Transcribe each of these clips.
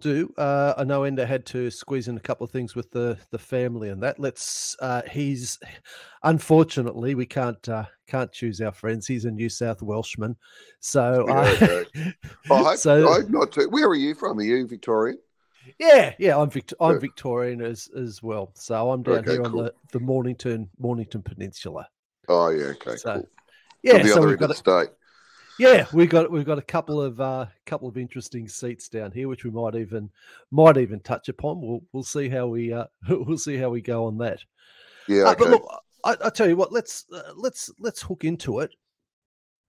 do, uh, I know Ender had to squeeze in a couple of things with the the family and that. Let's. Uh, he's unfortunately we can't uh, can't choose our friends. He's a New South Welshman, so Yeah, uh, okay. I hope, so I hope not too. Where are you from? Are you Victorian? yeah, yeah. I'm Vict- I'm. Victorian as as well. So I'm down Okay, here cool. on the the Mornington Mornington Peninsula. Oh, yeah, okay, So, cool. Yeah, the so other we've end got of a, the state. Yeah, we've got we've got a couple of uh, couple of interesting seats down here, which we might even might even touch upon. We'll we'll see how we uh, we'll see how we go on that. Yeah, Uh, okay. but look, I, I tell you what, let's uh, let's let's hook into it.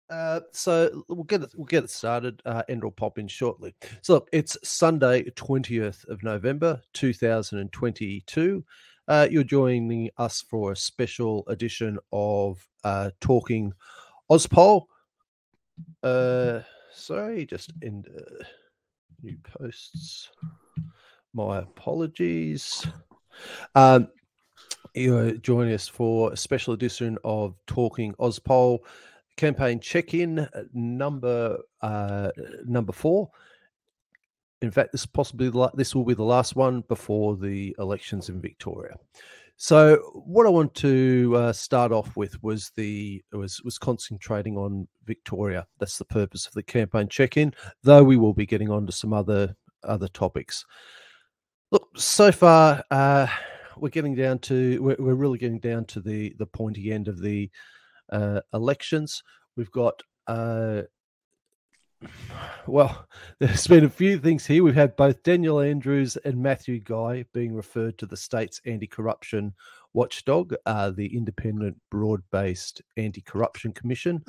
Uh, so we'll get it we'll get it started. Uh, and will pop in shortly. So look, it's Sunday, twentieth of November, two thousand and twenty-two. Uh, you're joining us for a special edition of uh, Talking Auspol. Uh, sorry, just in uh, new posts. My apologies. Um, you're joining us for a special edition of Talking Auspol campaign check-in uh, number uh, number four. In fact, this possibly this will be the last one before the elections in Victoria. So, what I want to uh, start off with was the was was concentrating on Victoria. That's the purpose of the campaign check-in. Though we will be getting on to some other other topics. Look, so far uh, we're getting down to we're, we're really getting down to the the pointy end of the uh, elections. We've got uh, well, there's been a few things here. We've had both Daniel Andrews and Matthew Guy being referred to the state's anti-corruption watchdog, uh, the independent, broad-based anti-corruption commission.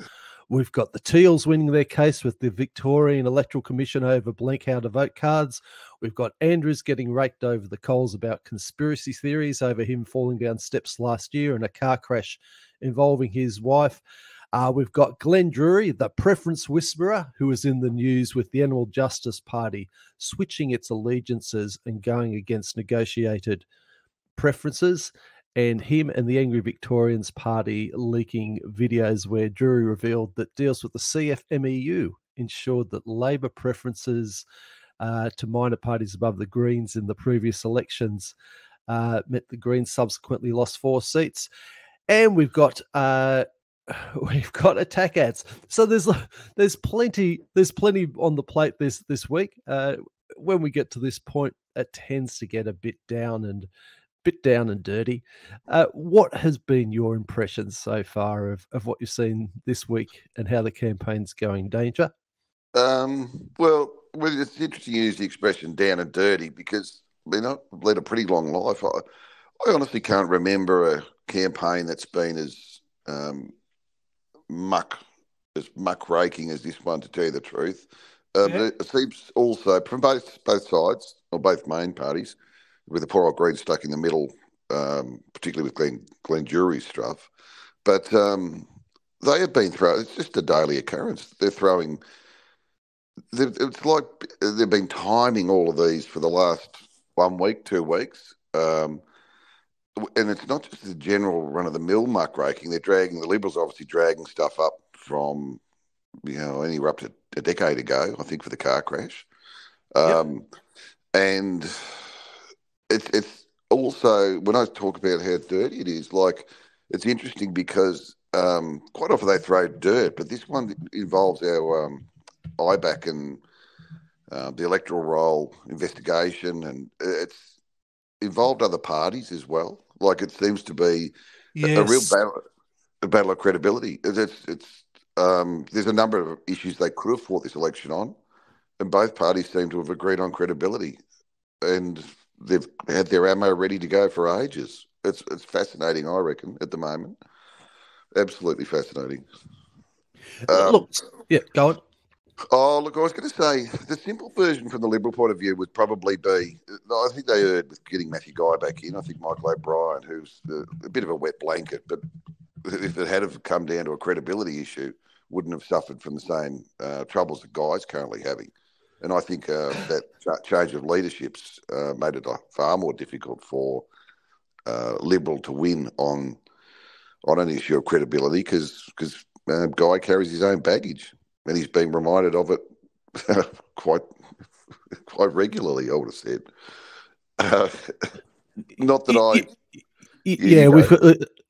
We've got the Teals winning their case with the Victorian Electoral Commission over blank how to vote cards. We've got Andrews getting raked over the coals about conspiracy theories over him falling down steps last year in a car crash involving his wife. Uh, we've got Glenn Druery, the preference whisperer, who is in the news with the Animal Justice Party switching its allegiances and going against negotiated preferences. And him and the Angry Victorians Party leaking videos where Druery revealed that deals with the CFMEU ensured that Labor preferences uh, to minor parties above the Greens in the previous elections uh, meant the Greens subsequently lost four seats. And we've got uh, we've got attack ads. So there's there's plenty there's plenty on the plate this this week. Uh, when we get to this point, it tends to get a bit down and bit down and dirty. Uh, what has been your impression so far of, of what you've seen this week and how the campaign's going? Danger. Um, well, well, it's interesting you use the expression down and dirty because I mean, I've led a pretty long life. I, I honestly can't remember a campaign that's been as um, muck as muck raking as this one, to tell you the truth. Uh, Yeah. It seems also from both both sides or both main parties, with the poor old Green stuck in the middle, um, particularly with Glenn Glenn Druery's stuff. But um, they have been throwing. It's just a daily occurrence. They're throwing. they've- It's like they've been timing all of these for the last one week, two weeks. Um, and it's not just the general run of the mill muck raking. They're dragging the Liberals, obviously dragging stuff up from, you know, anywhere up to a decade ago, I think, for the car crash. Um, And it's it's also when I talk about how dirty it is, like it's interesting because um, quite often they throw dirt, but this one involves our um, IBAC and uh, the electoral roll investigation, and it's involved other parties as well. Like it seems to be a- a real battle, a battle of credibility. It's it's, it's um, there's a number of issues they could have fought this election on, and both parties seem to have agreed on credibility, and they've had their ammo ready to go for ages. It's it's fascinating, I reckon, at the moment. Absolutely fascinating. Um, Look, yeah, go on. Oh, look, I was going to say the simple version from the Liberal point of view would probably be I think they erred with getting Matthew Guy back in. I think Michael O'Brien, who's a, bit of a wet blanket, but if it had have come down to a credibility issue, wouldn't have suffered from the same uh, troubles that Guy's currently having. And I think uh, that ch- change of leaderships uh, made it uh, far more difficult for uh, Liberal to win on on an issue of credibility because because uh, Guy carries his own baggage and he's being reminded of it quite quite regularly. I would have said. Uh, not that I. Yeah, we've got,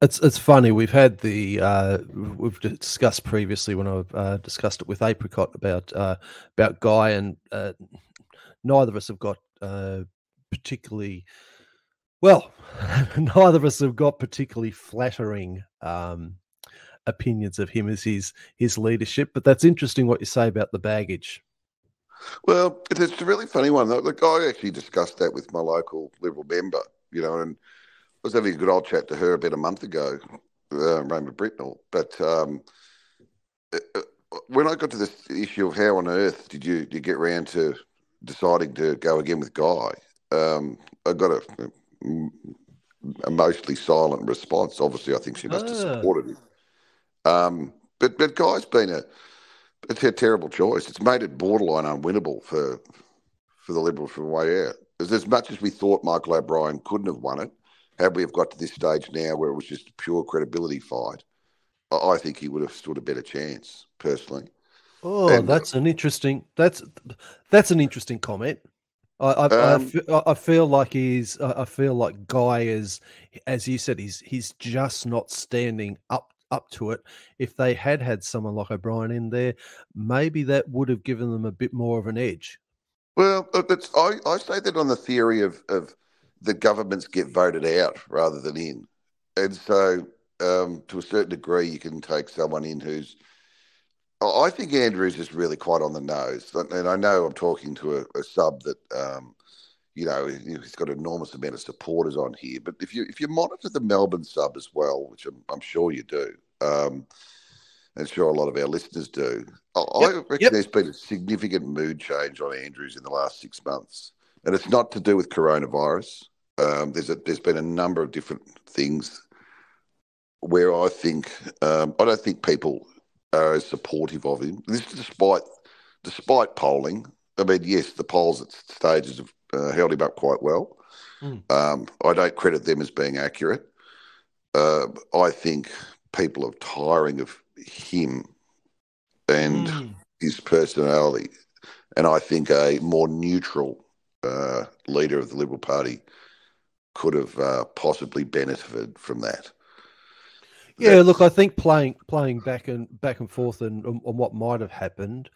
it's it's funny. We've had the uh, we've discussed previously when I uh, discussed it with Apricot about uh, about Guy, and uh, neither of us have got uh, particularly well. neither of us have got particularly flattering um, opinions of him as his his leadership. But that's interesting what you say about the baggage. Well, it's a really funny one. Look, I actually discussed that with my local Liberal member, you know, and I was having a good old chat to her about a month ago, uh, Roma Britnell. But um, uh, uh, when I got to this issue of how on earth did you, did you get around to deciding to go again with Guy, um, I got a, a, mostly silent response. Obviously, I think she must have ah. supported him. Um, but but Guy's been a it's a terrible choice. It's made it borderline unwinnable for for the Liberals from way out. As, as much as we thought Michael O'Brien couldn't have won it, had we have got to this stage now where it was just a pure credibility fight, I think he would have stood a better chance, personally. Oh, and, that's an interesting. That's that's an interesting comment. I I, um, I, feel like he's. I feel like Guy is, as you said, he's he's just not standing up up to it. If they had had someone like O'Brien in there, maybe that would have given them a bit more of an edge. Well, it's, I, I say that on the theory of, of the governments get voted out rather than in. And so, um, to a certain degree, you can take someone in who's. I think Andrews is really quite on the nose. And I know I'm talking to a, a sub that. Um, you know, he's got an enormous amount of supporters on here. But if you if you monitor the Melbourne sub as well, which I'm, I'm sure you do, um, and sure a lot of our listeners do, I, yep, I reckon yep. there's been a significant mood change on Andrews in the last six months, and it's not to do with coronavirus. Um, there's a, there's been a number of different things where I think um, I don't think people are as supportive of him. This despite despite polling. I mean, yes, the polls at stages have uh, held him up quite well. Mm. Um, I don't credit them as being accurate. Uh, I think people are tiring of him and mm. his personality, and I think a more neutral uh, leader of the Liberal Party could have uh, possibly benefited from that. Yeah, look, I think playing playing back and back and forth and on what might have happened.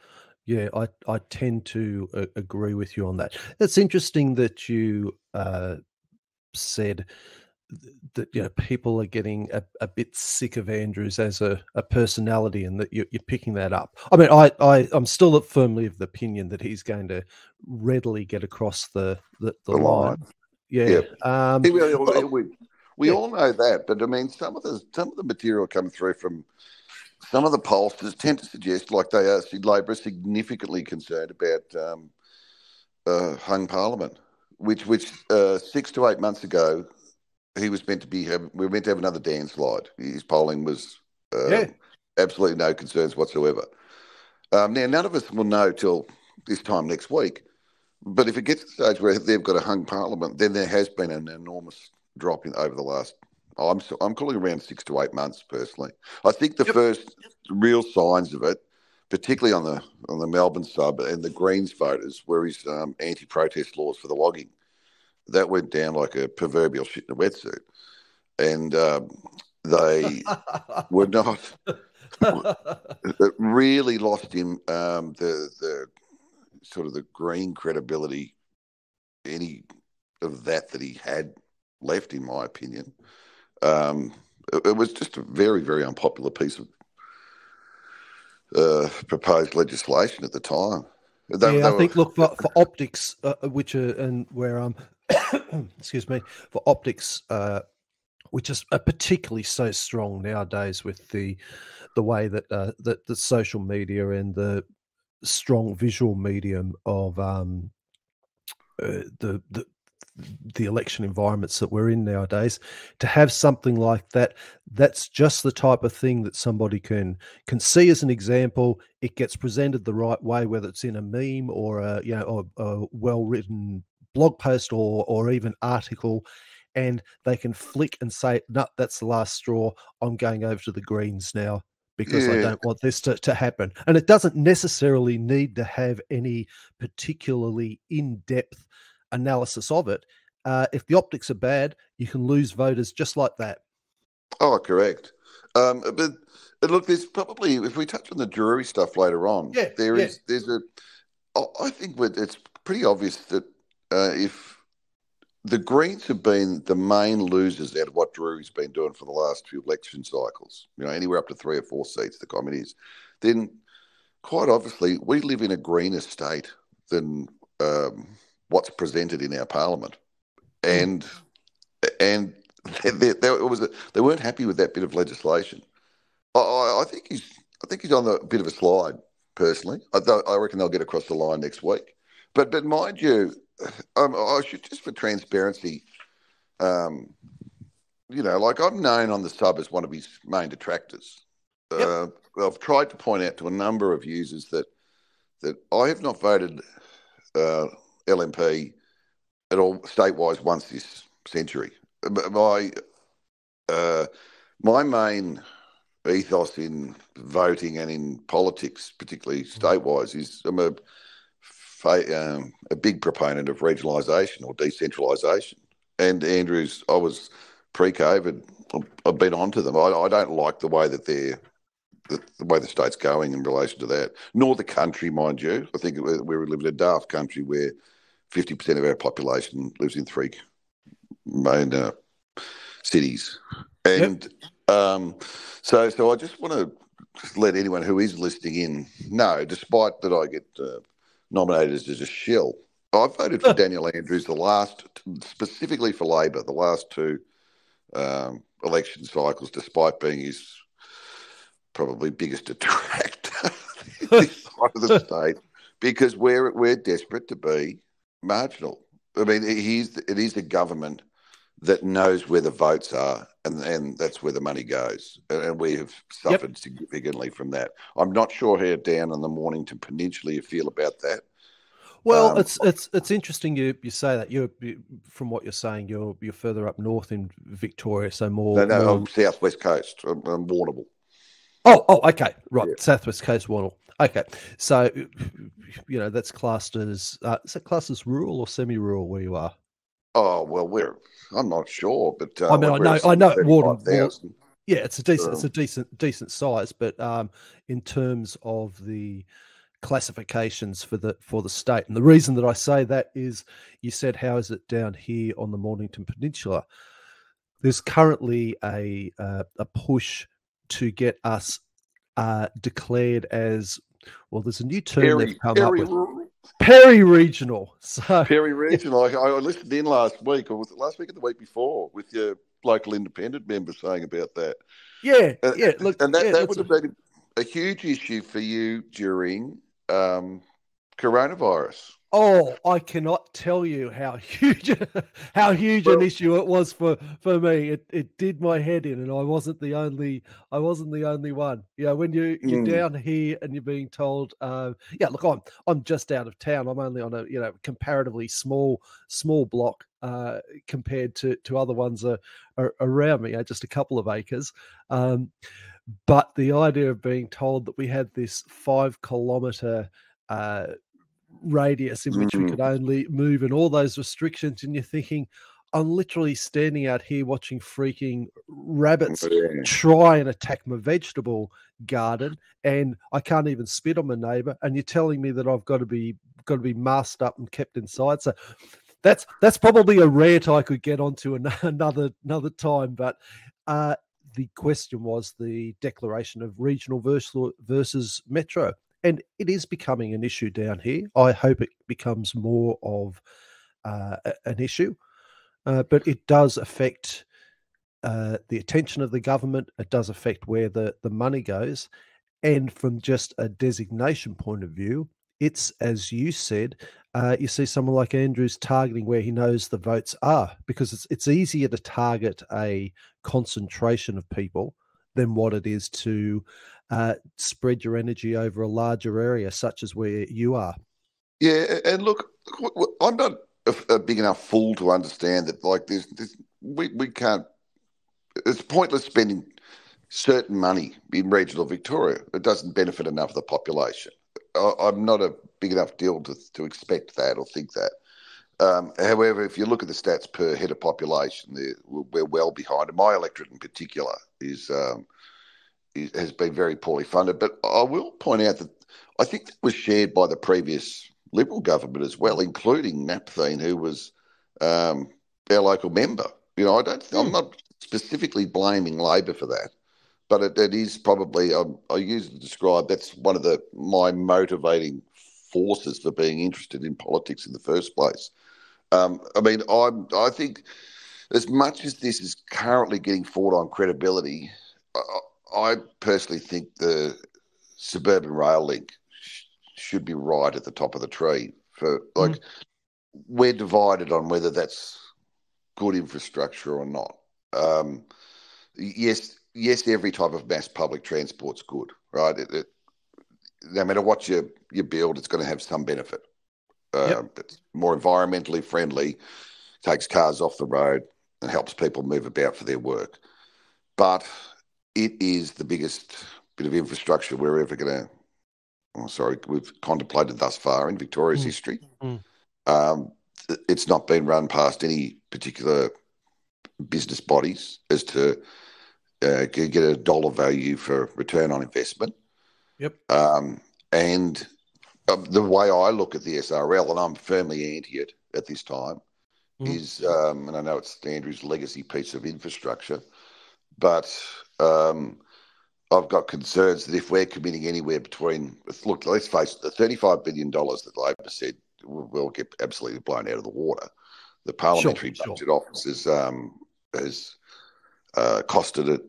Yeah, I, I tend to uh, agree with you on that. It's interesting that you uh, said that you know people are getting a, a bit sick of Andrews as a, a personality, and that you're, you're picking that up. I mean, I, I I'm still firmly of the opinion that he's going to readily get across the the, the, the line. line. Yeah, yeah. Um, we, we, we yeah. all know that, but I mean, some of the some of the material coming through from some of the pollsters tend to suggest, like they are, Labor is significantly concerned about um, uh, hung parliament, which which uh, six to eight months ago he was meant to be. Have, we were meant to have another Dan slide. His polling was uh, yeah. absolutely no concerns whatsoever. Um, now none of us will know till this time next week. But if it gets to the stage where they've got a hung parliament, then there has been an enormous drop in over the last I'm I'm calling around six to eight months personally. I think the yep. first real signs of it, particularly on the on the Melbourne sub and the Greens voters, were his um, anti-protest laws for the logging. That went down like a proverbial shit in a wetsuit, and um, they were not. it really lost him um, the the sort of the green credibility, any of that that he had left, in my opinion um, it, it, was just a very, very unpopular piece of uh, proposed legislation at the time. They, yeah, they I were, think. Look for, for optics, uh, which are and where um, excuse me, for optics, uh, which is particularly so strong nowadays with the the way that uh, that the social media and the strong visual medium of um, uh, the, the the election environments that we're in nowadays to have something like that that's just the type of thing that somebody can can see as an example it gets presented the right way whether it's in a meme or a you know a, a well written blog post or or even article and they can flick and say no that's the last straw i'm going over to the greens now because yeah. I don't want this to, to happen. And it doesn't necessarily need to have any particularly in depth analysis of it. Uh, if the optics are bad, you can lose voters just like that. Oh, correct. Um, but look, there's probably if we touch on the Druery stuff later on, yeah, there yeah. is there's a. I think it's pretty obvious that uh, if the Greens have been the main losers out of what Druery's been doing for the last few election cycles, you know, anywhere up to three or four seats, the committees, then quite obviously we live in a greener state than um, what's presented in our parliament. And and they, they, they, was a, they weren't happy with that bit of legislation. I, I, think he's I think he's on a bit of a slide personally. I, I reckon they'll get across the line next week. But but mind you, um, I should just for transparency, um, you know, like I'm known on the sub as one of his main detractors. Yep. Uh, I've tried to point out to a number of users that that I have not voted uh, LNP at all state-wise once this century. My uh, my main ethos in voting and in politics, particularly mm. state-wise, is I'm a um, a big proponent of regionalisation or decentralisation. And Andrews, I was pre-COVID. I've been on to them. I, I don't like the way that they're the, the, way the state's going in relation to that, nor the country, mind you. I think we, we live in a daft country where 50% of our population lives in three main uh, cities. And yep. um, so, so I just want to let anyone who is listening in know, despite that I get uh, nominated as a shill. I voted for Daniel Andrews the last, specifically for Labor, the last two um, election cycles, despite being his probably biggest detractor of the state, because we're we're desperate to be marginal. I mean, he's it is a government that knows where the votes are, and and that's where the money goes. And we have suffered yep. significantly from that. I'm not sure how down in the Mornington Peninsula you feel about that. Well, um, it's it's it's interesting you you say that you're you, from what you're saying you're you're further up north in Victoria, so more no no more... I'm southwest coast, I'm, I'm Warrnambool. Oh oh okay right yeah. southwest coast Warrnambool. Okay, so you know that's classed as uh, is it classed as rural or semi-rural where you are? Oh well, we're I'm not sure, but uh, I mean I know I know Warden. Yeah, it's a decent it's a decent decent size, but um, in terms of the classifications for the for the state, and the reason that I say that is, you said how is it down here on the Mornington Peninsula? There's currently a uh, a push to get us uh, declared as well. There's a new term Perry, they've come Perry up with. Perry Regional. So Perry Regional. I, I listened in last week, or was it last week or the week before, with your local independent member saying about that. Yeah, uh, yeah. Look, and that, yeah, that would have been a huge issue for you during um, coronavirus. Oh, I cannot tell you how huge how huge well, an issue it was for for me. It it did my head in, and I wasn't the only I wasn't the only one. Yeah, when you you're mm. down here and you're being told, uh, yeah, look, I'm I'm just out of town. I'm only on a you know comparatively small small block uh, compared to to other ones are around me, uh, just a couple of acres. Um, but the idea of being told that we had this five kilometer uh, radius in which mm. we could only move and all those restrictions, and you're thinking, I'm literally standing out here watching freaking rabbits yeah. try and attack my vegetable garden, and I can't even spit on my neighbor. And you're telling me that I've got to be got to be masked up and kept inside. So that's that's probably a rant I could get onto another another time. But uh, the question was the declaration of regional versus, versus metro. And it is becoming an issue down here. I hope it becomes more of uh, an issue, uh, but it does affect uh, the attention of the government. It does affect where the, the money goes. And from just a designation point of view, it's as you said, uh, you see someone like Andrews targeting where he knows the votes are because it's it's easier to target a concentration of people than what it is to uh, spread your energy over a larger area, such as where you are. Yeah, and look, I'm not a, big enough fool to understand that. Like, there's, there's we we can't. It's pointless spending certain money in regional Victoria. It doesn't benefit enough of the population. I, I'm not a big enough deal to, to expect that or think that. Um, however, if you look at the stats per head of population, we're well behind. And my electorate in particular is, um, is, has been very poorly funded. But I will point out that I think that was shared by the previous Liberal government as well, including Napthine, who was um, our local member. You know, I don't. Mm. I'm hmm. not specifically blaming Labor for that, but it, it is probably. I, I use to describe that's one of the my motivating forces for being interested in politics in the first place. Um, I mean, I I think as much as this is currently getting fought on credibility, I, I personally think the suburban rail link sh- should be right at the top of the tree. For like, mm. we're divided on whether that's good infrastructure or not. Um, yes, yes, every type of mass public transport's good, right? It, it, no matter what you you build, it's going to have some benefit. Uh, yep. It's more environmentally friendly, takes cars off the road, and helps people move about for their work. But it is the biggest bit of infrastructure we're ever going to. Oh, sorry, we've contemplated thus far in Victoria's mm. history. Mm. Um, it's not been run past any particular business bodies as to uh, get a dollar value for return on investment. Yep. Um, and um, the way I look at the SRL, and I'm firmly anti it at this time, mm. is, um, and I know it's Andrew's legacy piece of infrastructure, but um, I've got concerns that if we're committing anywhere between, look, let's face it, the $35 billion that Labor said will get absolutely blown out of the water. The Parliamentary sure, Budget sure. Office has, um, has uh, costed it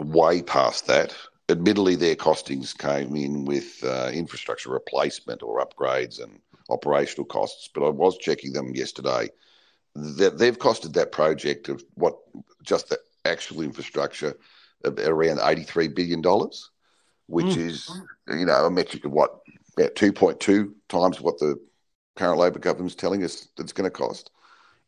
way past that. Admittedly, their costings came in with uh, infrastructure replacement or upgrades and operational costs, but I was checking them yesterday. That they've costed that project of what just the actual infrastructure around eighty-three billion dollars, which mm. is you know a metric of what about two point two times what the current Labor government's telling us it's going to cost.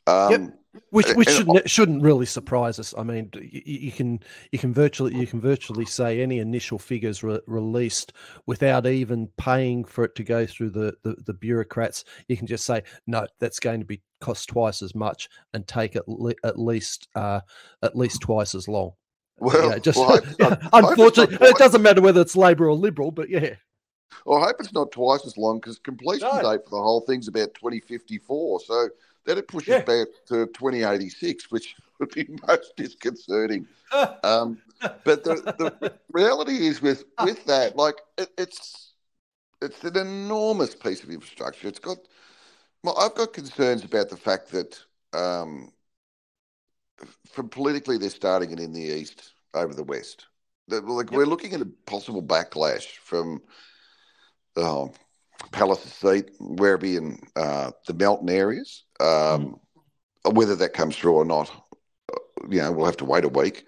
Um, yep. Which which shouldn't, shouldn't really surprise us. I mean, you, you, can you can virtually you can virtually say any initial figures re- released without even paying for it to go through the, the, the bureaucrats. You can just say no, that's going to be cost twice as much and take at, le- at least uh, at least twice as long. Well, yeah, just well, yeah, unfortunately, it doesn't matter whether it's Labor or Liberal, but yeah. Well, I hope it's not twice as long because completion no. date for the whole thing's about 2054. So that it pushes yeah. back to 2086, which would be most disconcerting. um, but the, the reality is with with that, like it, it's it's an enormous piece of infrastructure. It's got well, I've got concerns about the fact that um, from politically they're starting it in the east over the west. like yep. we're looking at a possible backlash from uh, Palliser seat, Werribee, and uh, the Melton areas. Um, mm. Whether that comes through or not, uh, you know, we'll have to wait a week.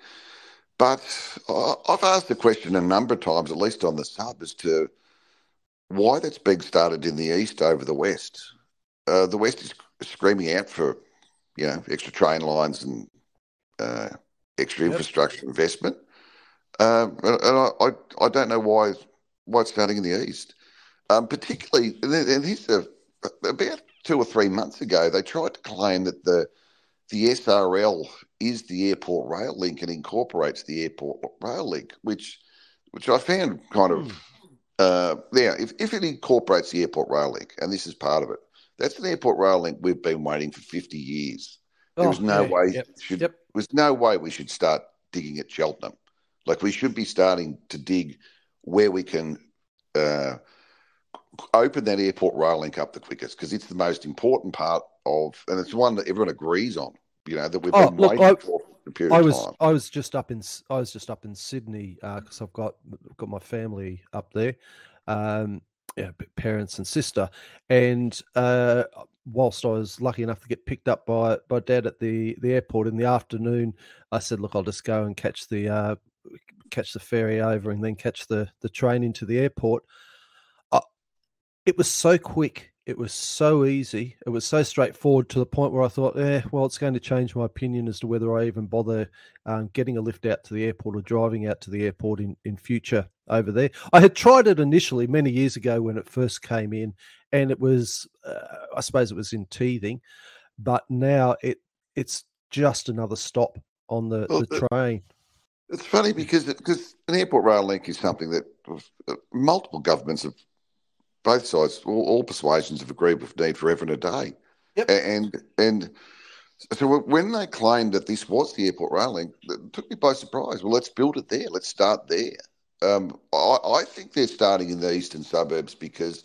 But I've asked the question a number of times, at least on the sub, as to why that's being started in the east over the west. Uh, the west is screaming out for, you know, extra train lines and uh, extra yep. infrastructure investment. Um, and I, I, I, don't know why why it's starting in the east. Um, particularly, and here's a, about two or three months ago, they tried to claim that the the SRL is the airport rail link and incorporates the airport rail link, which which I found kind of mm. uh, yeah. If if it incorporates the airport rail link, and this is part of it, that's an airport rail link we've been waiting for fifty years. There was oh, no yeah, way yep, should yep. was no way we should start digging at Cheltenham. Like we should be starting to dig where we can uh, open that airport rail link up the quickest because it's the most important part of, and it's one that everyone agrees on. You know that we've oh, been look, waiting I, for a period I was time. I was just up in I was just up in Sydney because uh, I've got got my family up there, um, yeah, parents and sister, and uh, whilst I was lucky enough to get picked up by by dad at the the airport in the afternoon, I said, look, I'll just go and catch the uh, catch the ferry over and then catch the the train into the airport it was so quick it was so easy. It was so straightforward to the point where I thought, eh, well, it's going to change my opinion as to whether I even bother um, getting a lift out to the airport or driving out to the airport in, in future over there. I had tried it initially many years ago when it first came in, and it was, uh, I suppose, it was in teething, but now it it's just another stop on the, well, the train. It's funny because because an airport rail link is something that uh, multiple governments have both sides, all, all persuasions have agreed with need forever and a day. Yep. And and so when they claimed that this was the airport rail link, it took me by surprise. Well, let's build it there. Let's start there. Um, I, I, think they're starting in the eastern suburbs because,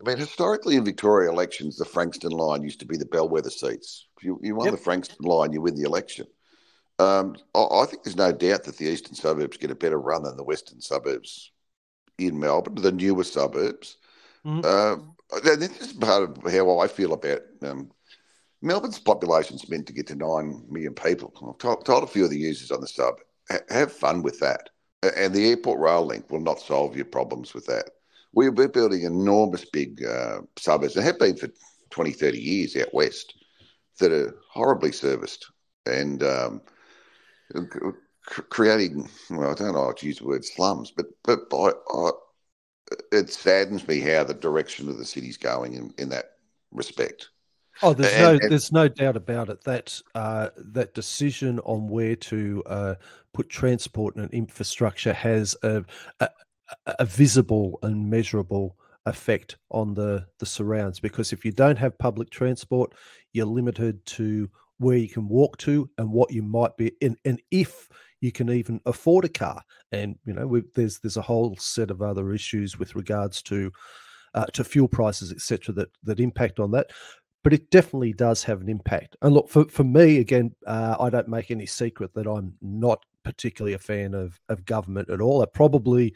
I mean, historically in Victoria elections, the Frankston line used to be the bellwether seats. If you, you won yep. the Frankston line, you win the election. Um, I, I, think there's no doubt that the eastern suburbs get a better run than the western suburbs in Melbourne, the newer suburbs. Mm-hmm. Uh, this is part of how I feel about um, Melbourne's population is meant to get to 9 million people. I've told, told a few of the users on the sub, ha- have fun with that. And the airport rail link will not solve your problems with that. We're, building enormous big uh, suburbs and have been for 20, 30 years out west that are horribly serviced and um, creating, well, I don't know how to use the word slums, but, but I, I it saddens me how the direction of the city's going in, in that respect. Oh, there's and, no, and, there's no doubt about it. That uh, that decision on where to uh, put transport and infrastructure has a, a, a, visible and measurable effect on the the surrounds. Because if you don't have public transport, you're limited to where you can walk to and what you might be. And, and if you can even afford a car. And you know, there's there's a whole set of other issues with regards to uh, to fuel prices, etc., that that impact on that. But it definitely does have an impact. And look, for, for me, again, uh, I don't make any secret that I'm not particularly a fan of of government at all. I probably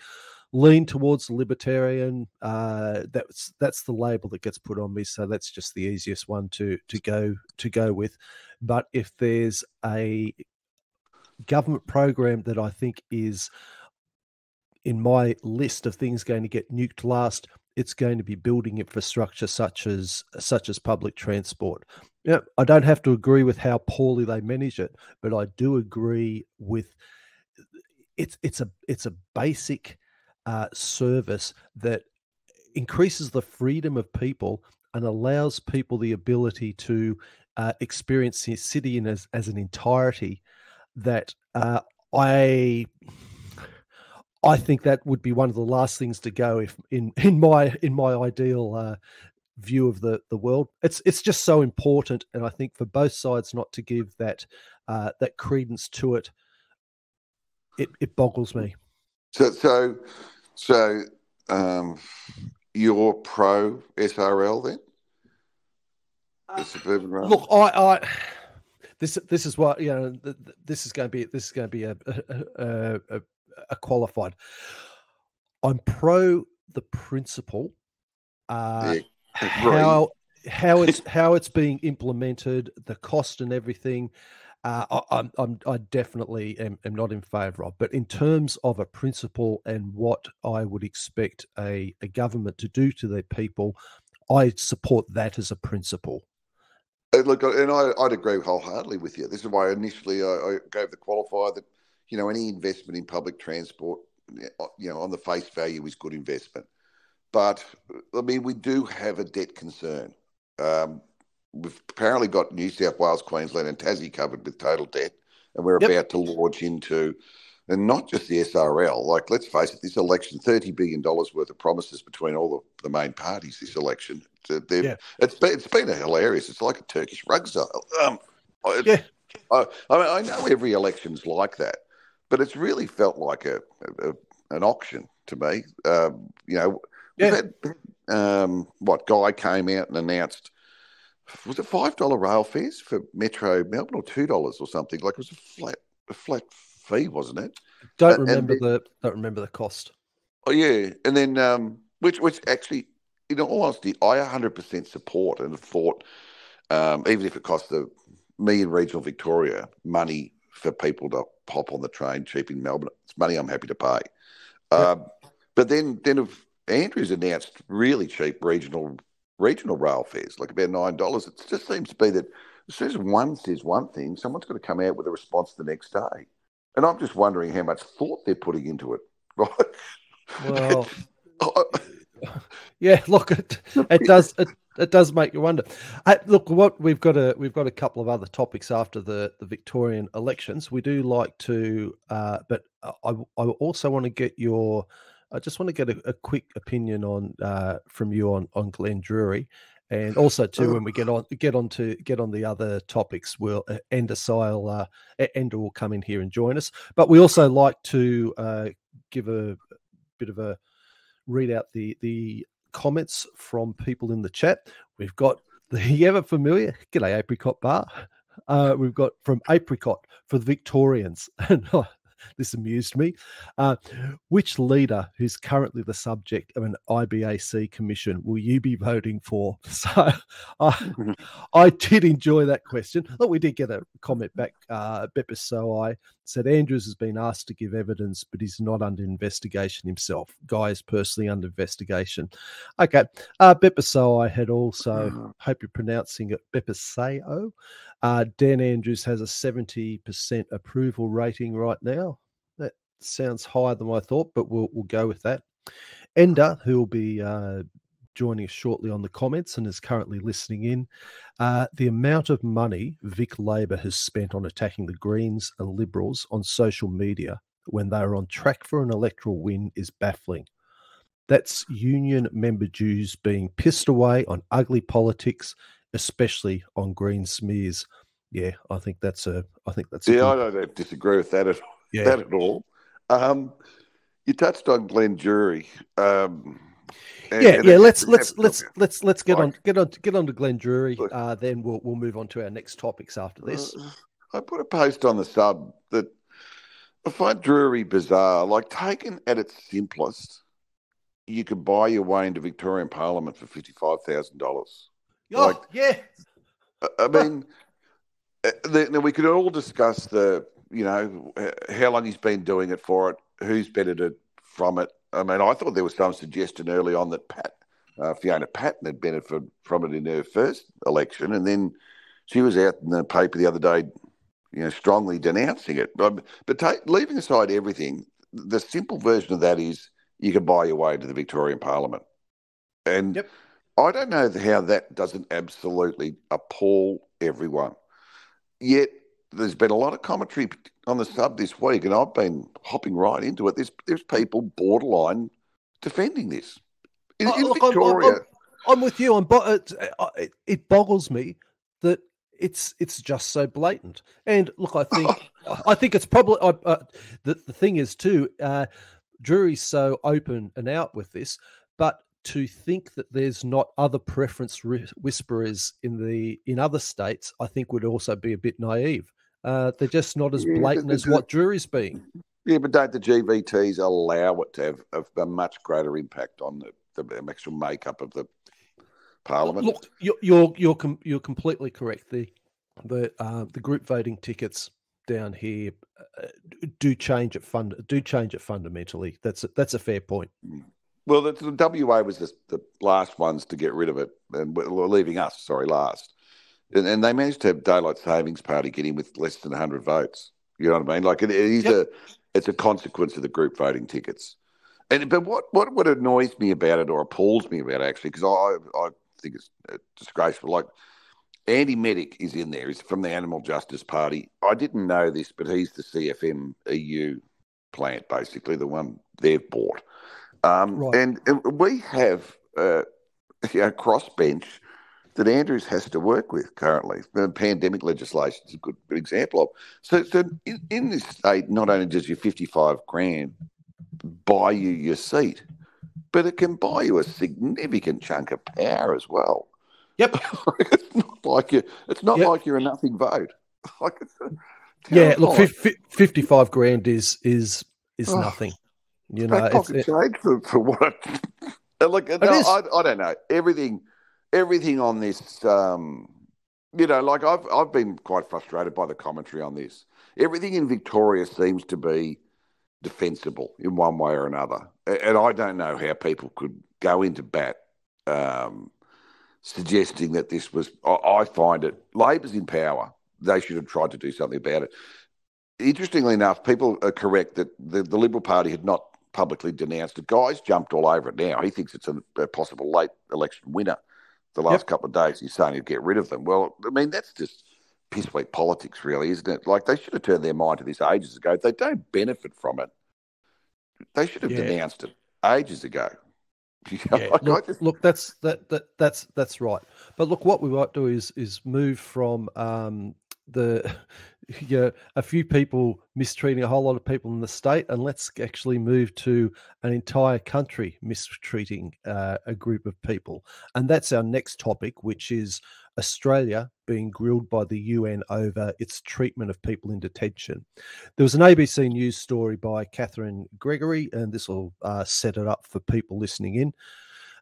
lean towards libertarian. Uh, that's that's the label that gets put on me, so that's just the easiest one to to go to go with. But if there's a government program that I think is in my list of things going to get nuked last it's going to be building infrastructure such as such as public transport. Know, i don't have to agree with how poorly they manage it but i do agree with it's it's a it's a basic uh, service that increases the freedom of people and allows people the ability to uh, experience the city in as, as an entirety that uh, I I think that would be one of the last things to go if in in my in my ideal uh, view of the the world. It's it's just so important, and I think for both sides not to give that uh, that credence to it, it it boggles me. So so so um, you're pro SRL then? The uh. Look, I, I this this is what you know. This is going to be this is going to be a a, a, a qualified. I'm pro the principle. Uh, yeah, how how it's how it's being implemented, the cost and everything. Uh, I, I'm, I'm, I definitely am, am not in favour of. But in terms of a principle and what I would expect a, a government to do to their people, I support that as a principle. Uh, look, and I, would agree wholeheartedly with you. This is why initially I, I, gave the qualifier that you know any investment in public transport, uh, you know, on the face value is good investment. But I mean, we do have a debt concern. Um, we've apparently got New South Wales, Queensland, and Tassie covered with total debt, and we're yep. about to launch into and not just the SRL. Like, let's face it, this election, thirty billion dollars worth of promises between all the, the main parties. This election, yeah. it's been it's been a hilarious. It's like a Turkish rug sale. Um, yeah. I, I, mean, I know every election's like that, but it's really felt like a, a an auction to me. Um, you know, yeah. Had, um, what guy came out and announced? Was it five dollar rail fares for Metro Melbourne or two dollars or something? Like it was a flat a flat fee, wasn't it? Don't remember the don't remember the cost. Oh yeah, and then um, which which actually, in all honesty, I 100% support and thought, um, even if it cost the me in regional Victoria money for people to pop on the train cheap in Melbourne, it's money I'm happy to pay. Um, but then then if Andrews announced really cheap regional regional rail fares, like about nine dollars. It just seems to be that as soon as one says one thing, someone's got to come out with a response the next day. And I'm just wondering how much thought they're putting into it. Right? Well, yeah, look, it, it does it, it does make you wonder. Uh, look, what we've got a we've got a couple of other topics after the the Victorian elections. We do like to, uh, but I I also want to get your. I just want to get a, a quick opinion on uh, from you on on Glenn Druery and also too when we get on get on to get on the other topics we'll uh, ender will uh, ender will come in here and join us. But we also like to uh, give a bit of a read out the the comments from people in the chat. We've got the ever familiar? G'day apricot bar. Uh, we've got from apricot for the victorians this amused me. Uh, which leader who's currently the subject of an IBAC commission will you be voting for? So I, I did enjoy that question. Look, we did get a comment back. Uh, Beppe So I said Andrews has been asked to give evidence, but he's not under investigation himself. Guy is personally under investigation. Okay. Uh, I had also, mm-hmm. hope you're pronouncing it, Beppe Sao. Uh, Dan Andrews has a 70% approval rating right now. That sounds higher than I thought, but we'll, we'll go with that. Ender, who will be uh, joining us shortly on the comments and is currently listening in, uh, the amount of money Vic Labor has spent on attacking the Greens and Liberals on social media when they are on track for an electoral win is baffling. That's union member dues being pissed away on ugly politics especially on green smears. Yeah, I think that's a. I think that's. Yeah, I don't disagree with that at yeah. that at all. Um, you touched on Glenn Druery. Um, and, yeah, and yeah. Let's let's let's let's let's get on get on get on to Glenn Druery. Uh, then we'll we'll move on to our next topics after this. Uh, I put a post on the sub that I find Druery bizarre. Like taken at its simplest, you could buy your way into Victorian Parliament for fifty five thousand dollars. Oh, like, yeah. I mean, uh, we could all discuss the, you know, how long he's been doing it for it, who's benefited from it. I mean, I thought there was some suggestion early on that Pat, uh, Fiona Patten had benefited from it in her first election, and then she was out in the paper the other day, you know, strongly denouncing it. But, but take, leaving aside everything, the simple version of that is you can buy your way to the Victorian Parliament, and yep. I don't know how that doesn't absolutely appall everyone. Yet there's been a lot of commentary on the sub this week, and I've been hopping right into it. There's there's people borderline defending this. In, oh, in look, Victoria, I'm, I'm, I'm, with you. I'm, it, it boggles me that it's it's just so blatant. And look, I think I think it's probably uh, the the thing is too. Uh, Druery's so open and out with this, but to think that there's not other preference whisperers in the in other states, I think would also be a bit naive. Uh, they're just not as blatant yeah, as what Druery's being. Yeah, but don't the GVTs allow it to have a, much greater impact on the, the actual makeup of the parliament? Look, you're you're you're, com- you're completely correct. The the uh, the group voting tickets down here uh, do change it fund do change it fundamentally. That's a, that's a fair point. Mm. Well, the, the WA was the, the, last ones to get rid of it, and leaving us, sorry, last. And, and, they managed to have daylight savings party get in with less than 100 votes. You know what I mean? Like it, it is yep. a it's a consequence of the group voting tickets. And but what what what annoys me about it or appalls me about it actually, because I I think it's disgraceful. Like Andy Meddick is in there. He's from the Animal Justice Party. I didn't know this, but he's the CFM EU plant, basically the one they've bought. Um, right. and, and, we have uh, you know, crossbench that Andrews has to work with currently. The pandemic legislation is a good, example of. So, so in, in, this state, not only does your 55 grand buy you your seat, but it can buy you a significant chunk of power as well. Yep. it's not like you. It's not yep. like you're a nothing vote. like yeah, look, f- 55 grand is is is oh. nothing. You know, pocket it, change for, for what? like, no, I, I don't know everything. Everything on this, um, you know, like I've I've been quite frustrated by the commentary on this. Everything in Victoria seems to be defensible in one way or another, and I don't know how people could go into bat um, suggesting that this was. I find it Labor's in power. They should have tried to do something about it. Interestingly enough, people are correct that the, the Liberal Party had not publicly denounced it. Guy's jumped all over it now. He thinks it's a, a possible late election winner. The last yep. couple of days, he's saying he'd get rid of them. Well, I mean, that's just pissweak politics, really, isn't it? Like they should have turned their mind to this ages ago. They don't benefit from it. They should have yeah. denounced it ages ago. yeah, look, just... look, that's that, that that's that's right. But look, what we might do is is move from um, the yeah a few people mistreating a whole lot of people in the state, and let's actually move to an entire country mistreating uh, a group of people, and that's our next topic, which is Australia being grilled by the UN over its treatment of people in detention. There was an ABC News story by Catherine Gregory, and this will uh, set it up for people listening in.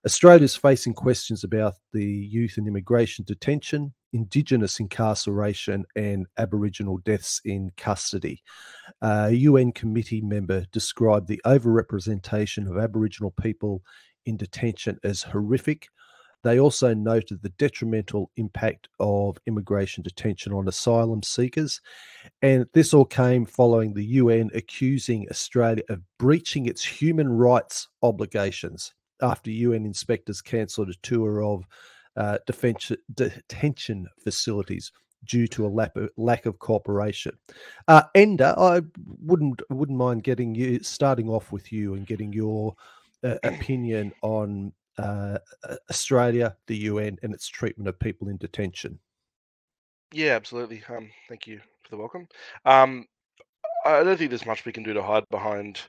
Australia is facing questions about the youth and immigration detention, Indigenous incarceration, and Aboriginal deaths in custody. A UN committee member described the overrepresentation of Aboriginal people in detention as horrific. They also noted the detrimental impact of immigration detention on asylum seekers. And this all came following the UN accusing Australia of breaching its human rights obligations after UN inspectors cancelled a tour of uh, defense, detention facilities due to a lack of, lack of cooperation. Uh, Ender, I wouldn't wouldn't mind getting you starting off with you and getting your uh, opinion on uh, Australia, the UN, and its treatment of people in detention. Yeah, absolutely. Um, thank you for the welcome. Um, I don't think there's much we can do to hide behind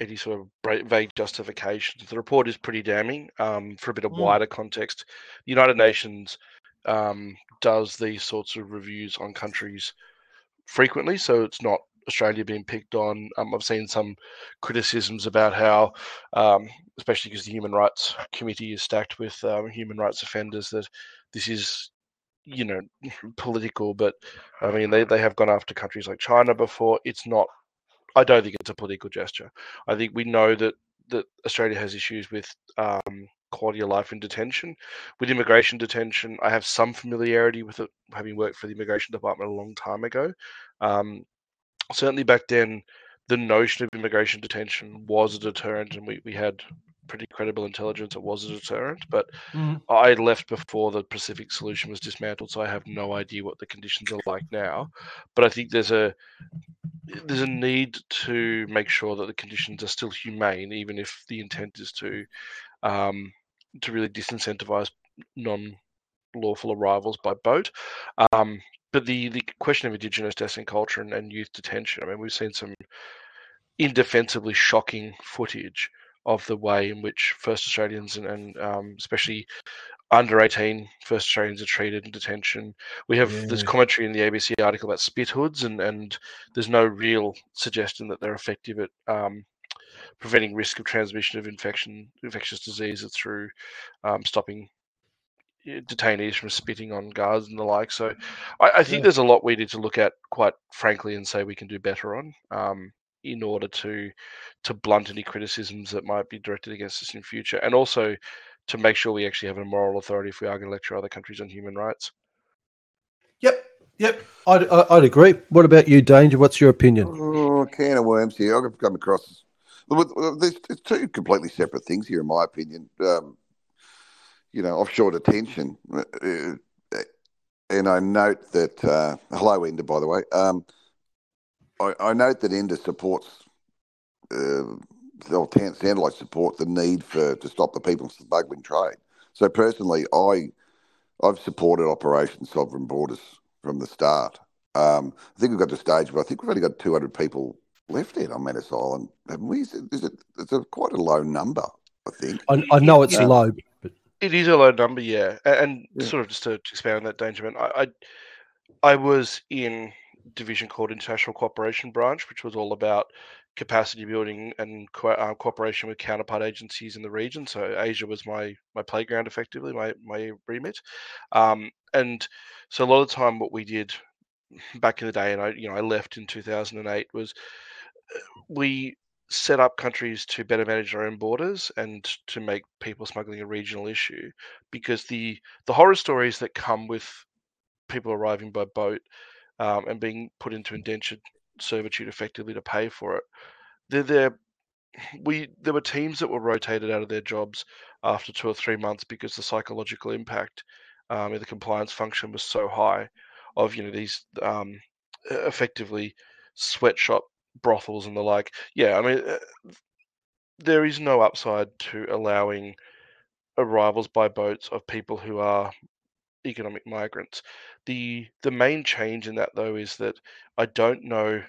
any sort of vague justifications. The report is pretty damning. Um, for a bit of mm. wider context, the United Nations um, does these sorts of reviews on countries frequently, so it's not Australia being picked on. Um, I've seen some criticisms about how, um, especially because the Human Rights Committee is stacked with um, human rights offenders, that this is you know political but i mean they, they have gone after countries like china before it's not I don't think it's a political gesture. I think we know that that Australia has issues with um, quality of life in detention. With immigration detention, I have some familiarity with it, having worked for the immigration department a long time ago. Um, certainly back then, the notion of immigration detention was a deterrent, and we, we had pretty credible intelligence it was a deterrent. But mm. I left before the Pacific solution was dismantled, so I have no idea what the conditions are like now. But I think there's a there's a need to make sure that the conditions are still humane, even if the intent is to um, to really disincentivize non-lawful arrivals by boat. Um, but the the question of Indigenous deaths in culture and, and youth detention. I mean, we've seen some indefensibly shocking footage of the way in which First Australians and, and um, especially under 18 first Australians are treated in detention. We have yeah. this commentary in the ABC article about spit hoods, and, and there's no real suggestion that they're effective at um, preventing risk of transmission of infection, infectious diseases through um, stopping detainees from spitting on guards and the like. So I, I think yeah. there's a lot we need to look at, quite frankly, and say we can do better on. Um, in order to to blunt any criticisms that might be directed against us in future, and also to make sure we actually have a moral authority if we are going to lecture other countries on human rights. Yep, yep, I'd, I'd agree. What about you, Danger? What's your opinion? Oh, can of worms here. I've come across. There's, there's two completely separate things here, in my opinion. Um, you know, offshore detention. Uh, uh, and I note that, uh, hello, Ender, by the way. Um, I, I, note that Ender supports uh, they'll sound like support the need for to stop the people smuggling trade. So personally, I I've supported Operation Sovereign Borders from the start. Um, I think we've got to the stage where I think we've only got 200 people left in on Manus Island, haven't we? Is it, is it it's a quite a low number, I think. I, I know it's yeah. low, but it is a low number, yeah. And, and yeah. sort of just to expand on that, Dangerman, I, I I was in division called International Cooperation Branch, which was all about capacity building and co- uh, cooperation with counterpart agencies in the region. So Asia was my my playground, effectively my my remit, um, and so a lot of the time what we did back in the day, and I you know I left in 2008 was uh, we set up countries to better manage their own borders and to make people smuggling a regional issue because the the horror stories that come with people arriving by boat um, and being put into indentured servitude effectively to pay for it they're, they're we there were teams that were rotated out of their jobs after two or three months because the psychological impact um, in the compliance function was so high of you know these um, effectively sweatshop brothels and the like. Yeah, I mean, uh, there is no upside to allowing arrivals by boats of people who are economic migrants. The the main change in that though is that I don't know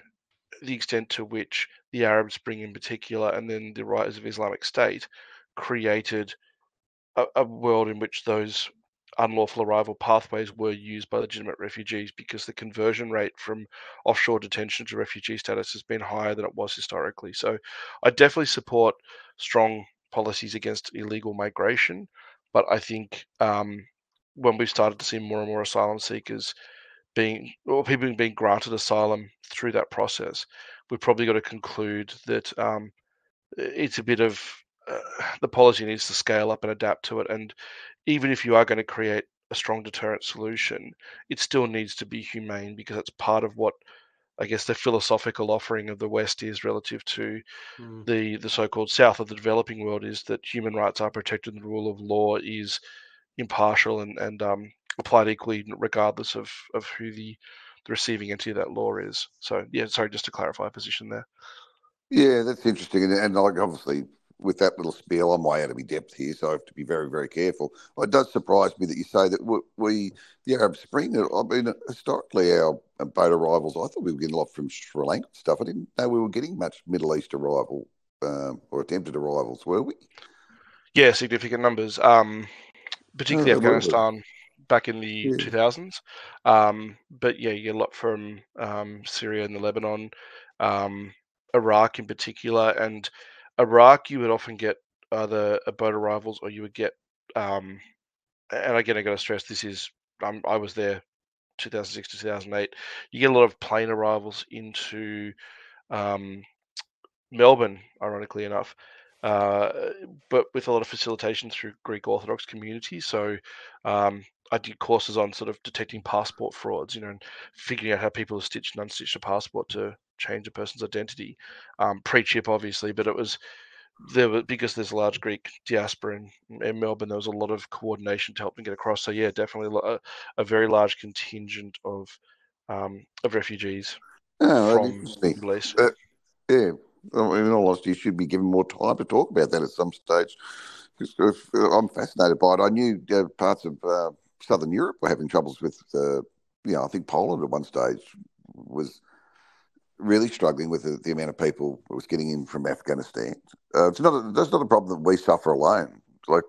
the extent to which the Arab Spring in particular and then the rise of Islamic State created a, a world in which those unlawful arrival pathways were used by legitimate refugees because the conversion rate from offshore detention to refugee status has been higher than it was historically. So I definitely support strong policies against illegal migration, but I think um, when we've started to see more and more asylum seekers being or people being granted asylum through that process, we've probably got to conclude that um, it's a bit of uh, the policy needs to scale up and adapt to it. And even if you are going to create a strong deterrent solution, it still needs to be humane because that's part of what I guess the philosophical offering of the West is relative to mm. the the so-called South of the developing world is that human rights are protected and the rule of law is impartial and and um, applied equally regardless of of who the the receiving entity of that law is. So yeah, sorry, just to clarify a position there. Yeah, that's interesting, and, and like obviously with that little spiel, I'm way out of my depth here, so I have to be very, very careful. It does surprise me that you say that we, the Arab Spring, I mean, historically, our boat arrivals, I thought we were getting a lot from Sri Lanka stuff. I didn't know we were getting much Middle East arrival um, or attempted arrivals, were we? Yeah, significant numbers, um, particularly Afghanistan back in the yeah. 2000s. Um, but yeah, you get a lot from um, Syria and the Lebanon, um, Iraq in particular, and Iraq, you would often get either a boat arrivals or you would get, um, and again, I got to stress this is um, I was there 2006 to 2008. You get a lot of plane arrivals into um, Melbourne, ironically enough, uh, but with a lot of facilitation through Greek Orthodox communities. So um, I did courses on sort of detecting passport frauds, you know, and figuring out how people have stitched and unstitched a passport to change a person's identity. Um, pre-chip, obviously, but it was there was, because there's a large Greek diaspora in, in, Melbourne. There was a lot of coordination to help them get across. So yeah, definitely a, a very large contingent of um, of refugees oh, from Middle East. Uh, yeah, in all honesty, you should be given more time to talk about that at some stage. Because I'm fascinated by it. I knew uh, parts of uh, Southern Europe were having troubles with, uh, you know, I think Poland at one stage was really struggling with the, the, amount of people that was getting in from Afghanistan. Uh, it's not a, that's not a problem that we suffer alone, like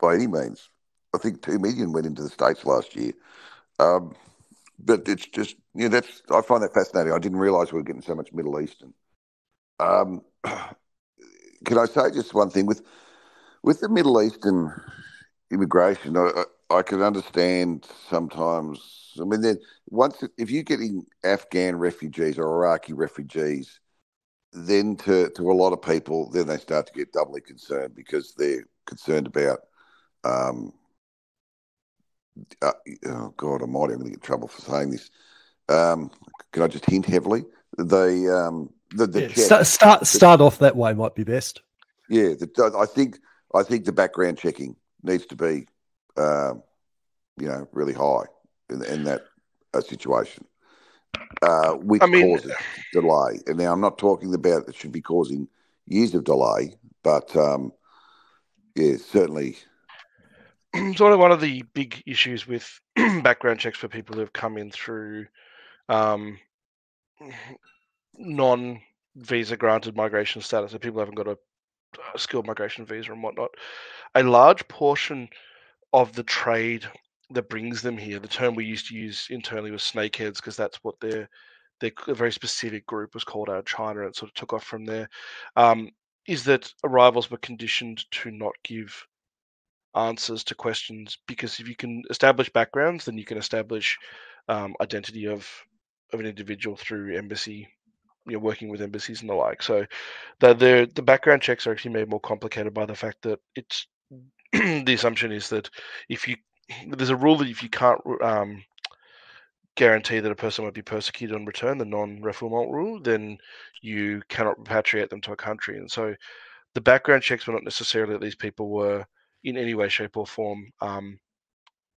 by any means. I think two million went into the states last year, um, but it's just you know that's I find that fascinating. I didn't realise we were getting so much Middle Eastern. Um, can I say just one thing with with the Middle Eastern immigration? I, I can understand sometimes. I mean, then once if you're getting Afghan refugees or Iraqi refugees, then to to a lot of people, then they start to get doubly concerned because they're concerned about. Um, uh, oh God I'm going to get trouble for saying this. Um, can I just hint heavily? They um, the, the yeah, start, start start off that way might be best. Yeah, the, I think I think the background checking needs to be uh, you know, really high in, in that uh, situation, uh, which I mean, causes delay. And now I'm not talking about it should be causing years of delay, but um, yeah, certainly. Sort of one of the big issues with background checks for people who have come in through um, non visa granted migration status, so people haven't got a, skilled migration visa and whatnot. A large portion of the trade that brings them here. The term we used to use internally was snakeheads because that's what their their very specific group was called out of China and sort of took off from there. Um, is that arrivals were conditioned to not give answers to questions because if you can establish backgrounds, then you can establish um, identity of of an individual through embassy you know, working with embassies and the like. So the the the background checks are actually made more complicated by the fact that it's the assumption is that if you there's a rule that if you can't um, guarantee that a person won't be persecuted on return, the non-refoulement rule, then you cannot repatriate them to a country. And so the background checks were not necessarily that these people were in any way, shape, or form um,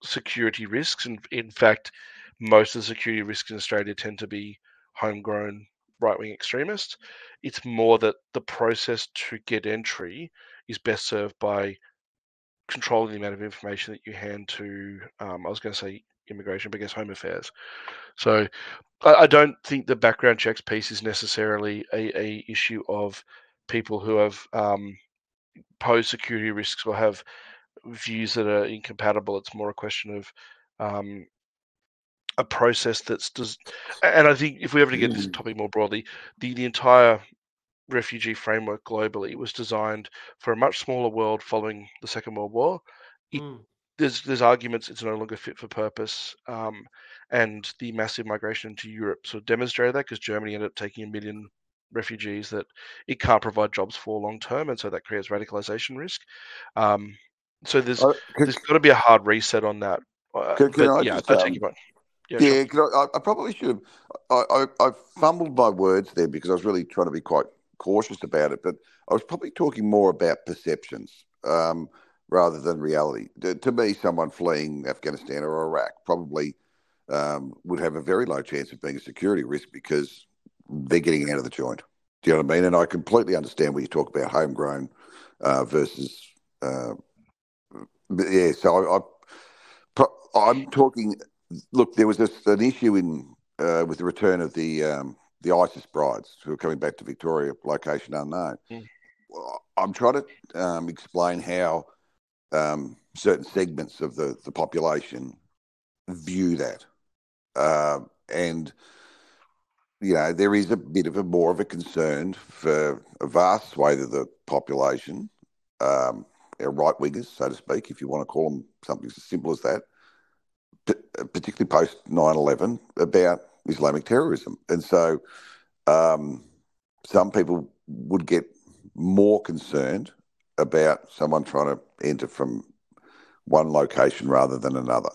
security risks. And in fact, most of the security risks in Australia tend to be homegrown right wing extremists. It's more that the process to get entry is best served by controlling the amount of information that you hand to, um, I was going to say immigration, but I guess home affairs. So I, I, don't think the background checks piece is necessarily a, a issue of people who have um, posed security risks or have views that are incompatible. It's more a question of um, a process that's does. And I think if we ever to get this mm. topic more broadly, the the entire refugee framework globally was designed for a much smaller world following the Second World War. It, mm. There's there's arguments it's no longer fit for purpose, um, and the massive migration to Europe sort of demonstrated that because Germany ended up taking a million refugees that it can't provide jobs for long term, and so that creates radicalization risk. Um, so there's uh, there's got to be a hard reset on that. Uh, can, can but, I yeah, just, I take um. Yeah, yeah sure. I, I, probably should have. I, I, I, fumbled my words there because I was really trying to be quite cautious about it, but I was probably talking more about perceptions um, rather than reality. To, to, me, someone fleeing Afghanistan or Iraq probably um, would have a very low chance of being a security risk because they're getting out of the joint. Do you know what I mean? And I completely understand when you talk about homegrown uh, versus. Uh, yeah, so I, I, I'm talking. Look, there was this, an issue in uh, with the return of the um, the ISIS brides who are coming back to Victoria, location unknown. Mm. I'm trying to um, explain how um, certain segments of the, the population view that. Uh, and, you know, there is a bit of a more of a concern for a vast swathe of the population, um, right wingers, so to speak, if you want to call them something as simple as that, particularly post 9 11, about Islamic terrorism. And so um, some people would get more concerned about someone trying to enter from one location rather than another.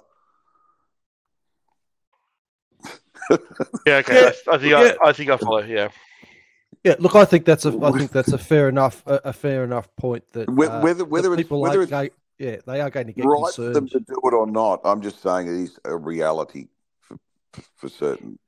yeah, okay. Yeah, I, I, think yeah. I, I, think I follow. Yeah. Yeah, look, I think that's a, I think that's a fair enough, a, a fair enough point that uh, whether whether people whether it's, going, yeah, they are going to get right concerned. them to do it or not. I'm just saying it is a reality for, for certain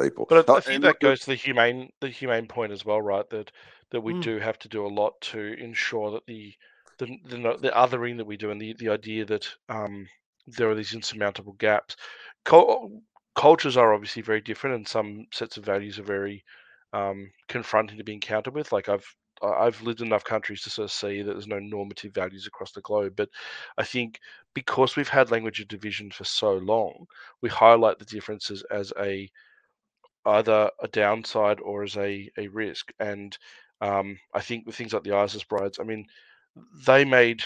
people. But I, I think that goes to the humane the humane point as well, right? That that we mm. do have to do a lot to ensure that the the the, the othering that we do and the, the idea that um, there are these insurmountable gaps. Col- cultures are obviously very different, and some sets of values are very um, confronting to be encountered with. Like I've I've lived in enough countries to sort of see that there's no normative values across the globe. But I think because we've had language of division for so long, we highlight the differences as a either a downside or as a, a risk. And um, I think with things like the ISIS brides, I mean, they made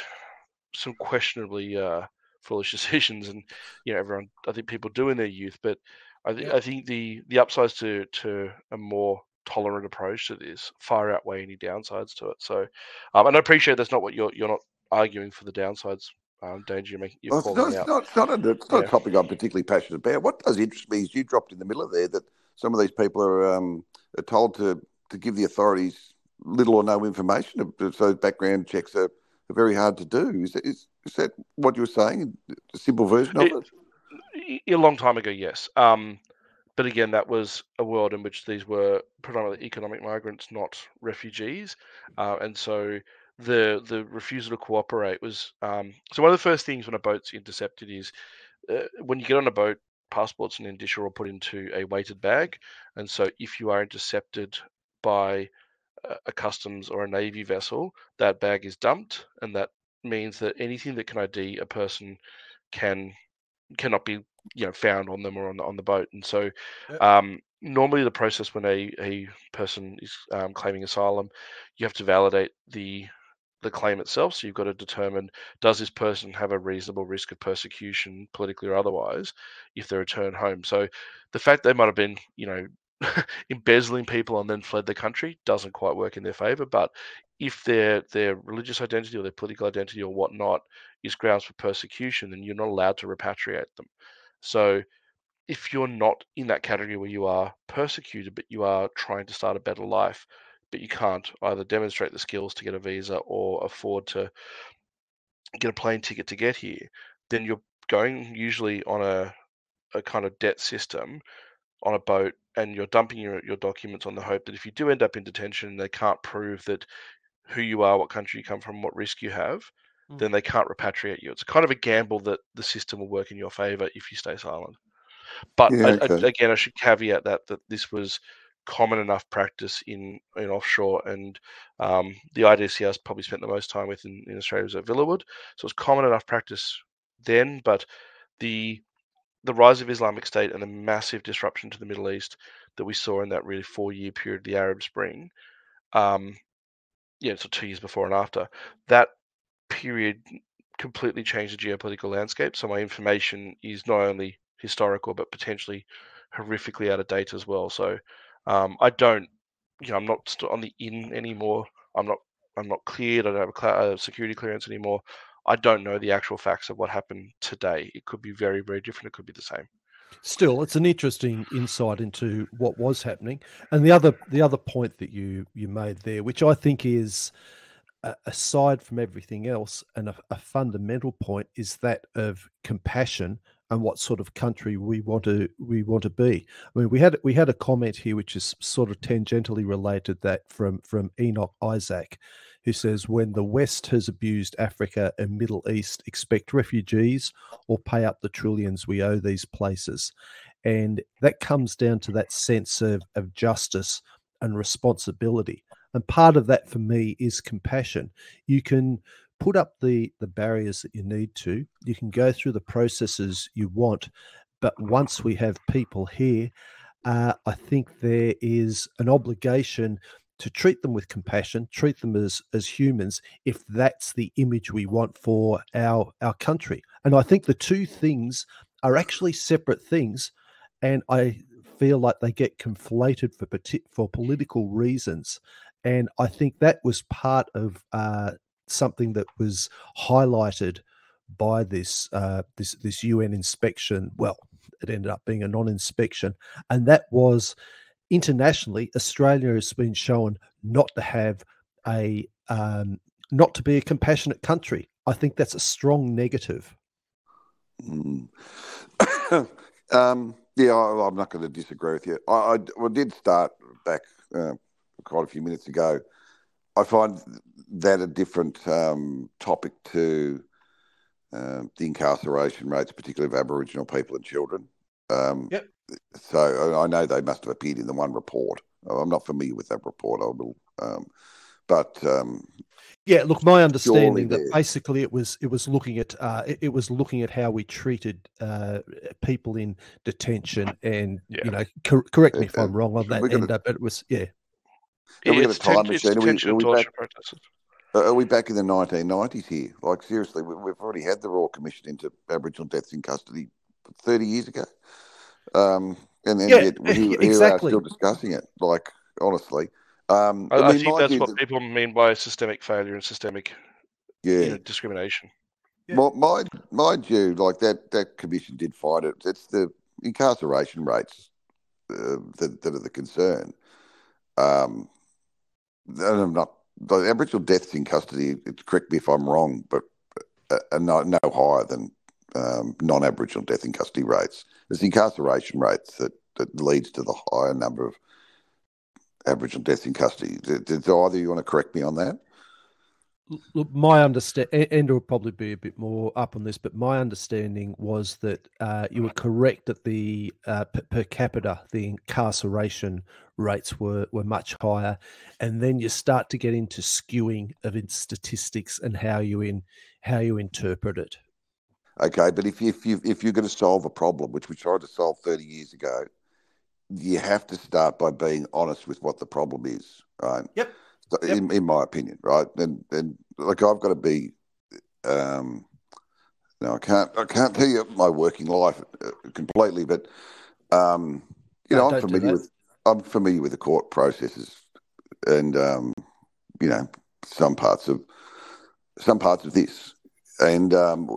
some questionably uh, foolish decisions, and you know, everyone, I think people do in their youth. But I, th- yeah. I think the the upsides to to a more tolerant approach to this far outweigh any downsides to it. So, um, and I appreciate that's not what you're you're not arguing for the downsides. Um, danger you're making. You're well, it's, not, it's, not, not, a, it's not yeah. a topic I'm particularly passionate about. What does interest me is you dropped in the middle of there that some of these people are, um, are told to, to give the authorities little or no information. So background checks are, are very hard to do. Is, is, is that what you were saying? A simple version of it? it? A long time ago, yes. Um, but again, that was a world in which these were predominantly economic migrants, not refugees. Uh, and so the the refusal to cooperate was um, so one of the first things when a boat's intercepted is uh, when you get on a boat passports and indicia are put into a weighted bag. And so if you are intercepted by a customs or a navy vessel, that bag is dumped, and that means that anything that can ID a person can cannot be you know found on them or on the on the boat. And so um, normally the process when a, a person is um, claiming asylum, you have to validate the the claim itself. So you've got to determine does this person have a reasonable risk of persecution, politically or otherwise, if they return home. So the fact they might have been, you know, embezzling people and then fled the country doesn't quite work in their favor. But if their their religious identity or their political identity or whatnot is grounds for persecution, then you're not allowed to repatriate them. So if you're not in that category where you are persecuted, but you are trying to start a better life, but you can't either demonstrate the skills to get a visa or afford to get a plane ticket to get here, then you're going usually on a, a kind of debt system on a boat and you're dumping your, your documents on the hope that if you do end up in detention they can't prove that who you are, what country you come from, what risk you have, mm. then they can't repatriate you. It's kind of a gamble that the system will work in your favor if you stay silent. But yeah, okay. I, again, I should caveat that that this was common enough practice in in offshore, and um, the IDCS probably spent the most time with in, in Australia was at Villawood, so it's common enough practice then. But the the rise of Islamic State and the massive disruption to the Middle East that we saw in that really four year period, the Arab Spring, um, yeah, so two years before and after that period completely changed the geopolitical landscape. So my information is not only historical, but potentially horrifically out of date as well. So um, I don't, you know, I'm not on the in anymore. I'm not, I'm not cleared. I don't have a cl- uh, security clearance anymore. I don't know the actual facts of what happened today. It could be very, very different. It could be the same. Still, it's an interesting insight into what was happening. And the other, the other point that you you made there, which I think is aside from everything else, and a, a, fundamental point is that of compassion and what sort of country we want to we want to be. I mean, we had we had a comment here which is sort of tangentially related that from from Enoch Isaac, who says when the West has abused Africa and Middle East, expect refugees or pay up the trillions we owe these places, and that comes down to that sense of of justice and responsibility. And part of that for me is compassion. You can put up the the barriers that you need to. You can go through the processes you want. But once we have people here uh, i think there is an obligation to treat them with compassion treat them as as humans if that's the image we want for our our country. And i think the two things are actually separate things and i feel like they get conflated for for political reasons and I think that was part of uh, something that was highlighted by this uh, this this UN inspection. Well, it ended up being a non-inspection, and that was internationally Australia has been shown not to have a um, not to be a compassionate country. I think that's a strong negative. Mm. um, yeah, I, am not going to disagree with you. I, I, I did start back uh, quite a few minutes ago. I find that a different um, topic to uh, the incarceration rates, particularly of Aboriginal people and children. Um, yep. So I know they must have appeared in the one report. I'm not familiar with that report. I will, um, but um, yeah. Look, my understanding that basically it was it was looking at uh, it, it, was looking at how we treated uh, people in detention, and yeah. you know, cor- correct me if I'm wrong on that. Gonna, but it was yeah. Are we going to time machine? Are we, are, we back, are we back in the 1990s here? Like, seriously, we, have already had the Royal Commission into Aboriginal deaths in custody 30 years ago. Um, and then yeah, yet we, exactly. are still discussing it. Like, honestly. Um, I, I, mean, think that's what people mean by systemic failure and systemic yeah. You know, discrimination. Yeah. My, my, mind you, like that, that commission did find it. It's the incarceration rates uh, that, that are the concern. Um, I'm not the Aboriginal deaths in custody. Correct me if I'm wrong, but uh, are no, no higher than um, non-Aboriginal death in custody rates. It's incarceration rates that, that leads to the higher number of Aboriginal deaths in custody. Did, did either you want to correct me on that? Look, my understanding, Andrew will probably be a bit more up on this, but my understanding was that uh, you were correct that the uh, per, per, capita, the incarceration rates were, were much higher. And then you start to get into skewing of in statistics and how you in how you interpret it. Okay, but if you, if you if you're going to solve a problem, which we tried to solve 30 years ago, you have to start by being honest with what the problem is, right? Yep in, in my opinion, right? And and like I've got to be, um, no, I can't I can't tell you my working life uh, completely, but um, you know, I'm familiar with I'm familiar with the court processes, and um, you know some parts of some parts of this, and um,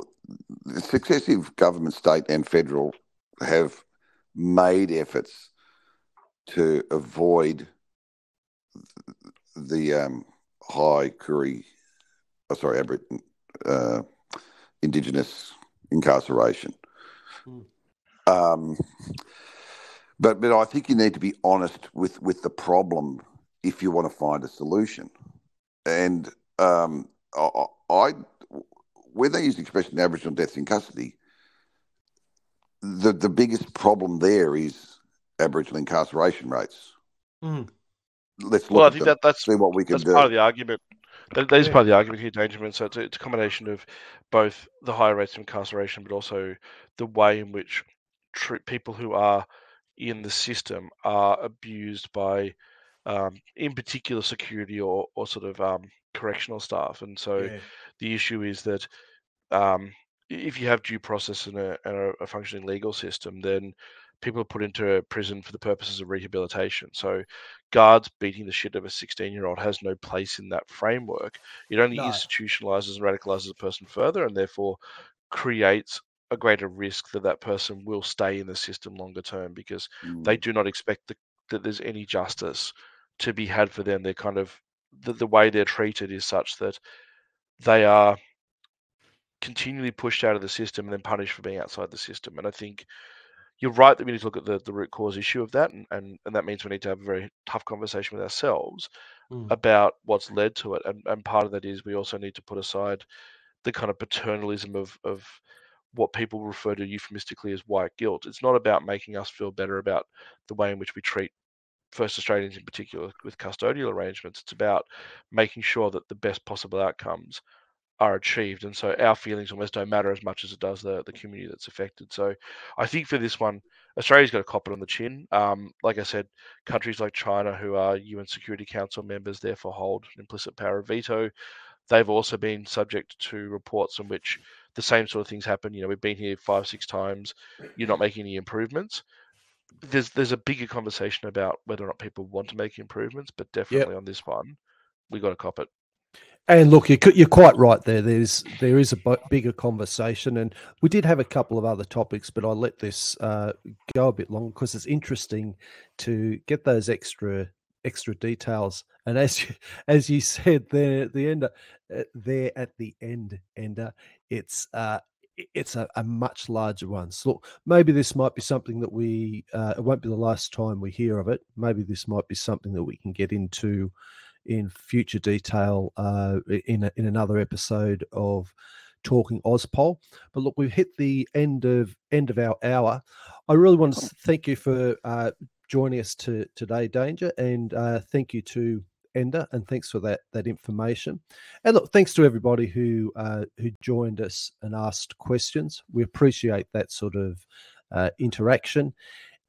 successive government, state, and federal have made efforts to avoid the um, high Koori, oh, sorry, Aboriginal, uh, Indigenous incarceration. Mm. Um, but but I think you need to be honest with with the problem if you want to find a solution. And um, I, I when they use the expression Aboriginal deaths in custody, the the biggest problem there is Aboriginal incarceration rates. Mm. Let's look well, I think that, that's see what we can that's do. part of the argument. That, that is yeah. part of the argument here, Dangerman. So it's a, it's a combination of both the higher rates of incarceration, but also the way in which tr- people who are in the system are abused by, um, in particular, security or, or sort of um, correctional staff. And so yeah. the issue is that um, if you have due process and a, and a, a functioning legal system, then people are put into prison for the purposes of rehabilitation. So guards beating the shit of a 16 year old has no place in that framework. It only no. institutionalizes and radicalizes a person further and therefore creates a greater risk that that person will stay in the system longer term because mm. they do not expect the, that there's any justice to be had for them. They're kind of the, the way they're treated is such that they are continually pushed out of the system and then punished for being outside the system. And I think you're right that we need to look at the, the root cause issue of that, and, and, and that means we need to have a very tough conversation with ourselves mm. about what's led to it. And, and part of that is we also need to put aside the kind of paternalism of, of what people refer to euphemistically as white guilt. It's not about making us feel better about the way in which we treat First Australians in particular with custodial arrangements. It's about making sure that the best possible outcomes are achieved. And so our feelings almost don't matter as much as it does the, the community that's affected. So I think for this one, Australia's got a cop it on the chin. Um, like I said, countries like China, who are UN Security Council members, therefore hold an implicit power of veto. They've also been subject to reports in which the same sort of things happen. You know, we've been here five, six times. You're not making any improvements. There's there's a bigger conversation about whether or not people want to make improvements, but definitely yep. on this one, we got to cop it. And look, you're quite right there. There's there is a bigger conversation, and we did have a couple of other topics, but I let this uh, go a bit long because it's interesting to get those extra extra details. And as you, as you said there, at the end uh, there at the end, Ender, it's uh, it's a, a, much larger one. So look, maybe this might be something that we uh, it won't be the last time we hear of it. Maybe this might be something that we can get into in future detail uh, in a, in another episode of talking Auspol. But look, we've hit the end of end of our hour. I really want to thank you for uh, joining us to, today, Danger, and uh, thank you to Ender, and thanks for that that information. And look, thanks to everybody who uh, who joined us and asked questions. We appreciate that sort of uh, interaction.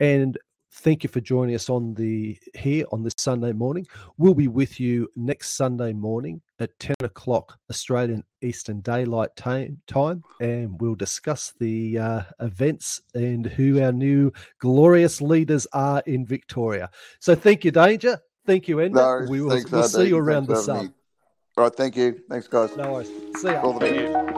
And Thank you for joining us on the here on this Sunday morning. We'll be with you next Sunday morning at 10 o'clock Australian Eastern Daylight time, time and we'll discuss the uh, events and who our new glorious leaders are in Victoria. So thank you, Danger. Thank you, Ender. No, we will thanks, we'll see you around the sun. All right, thank you. Thanks, guys. No worries. See you. All the best.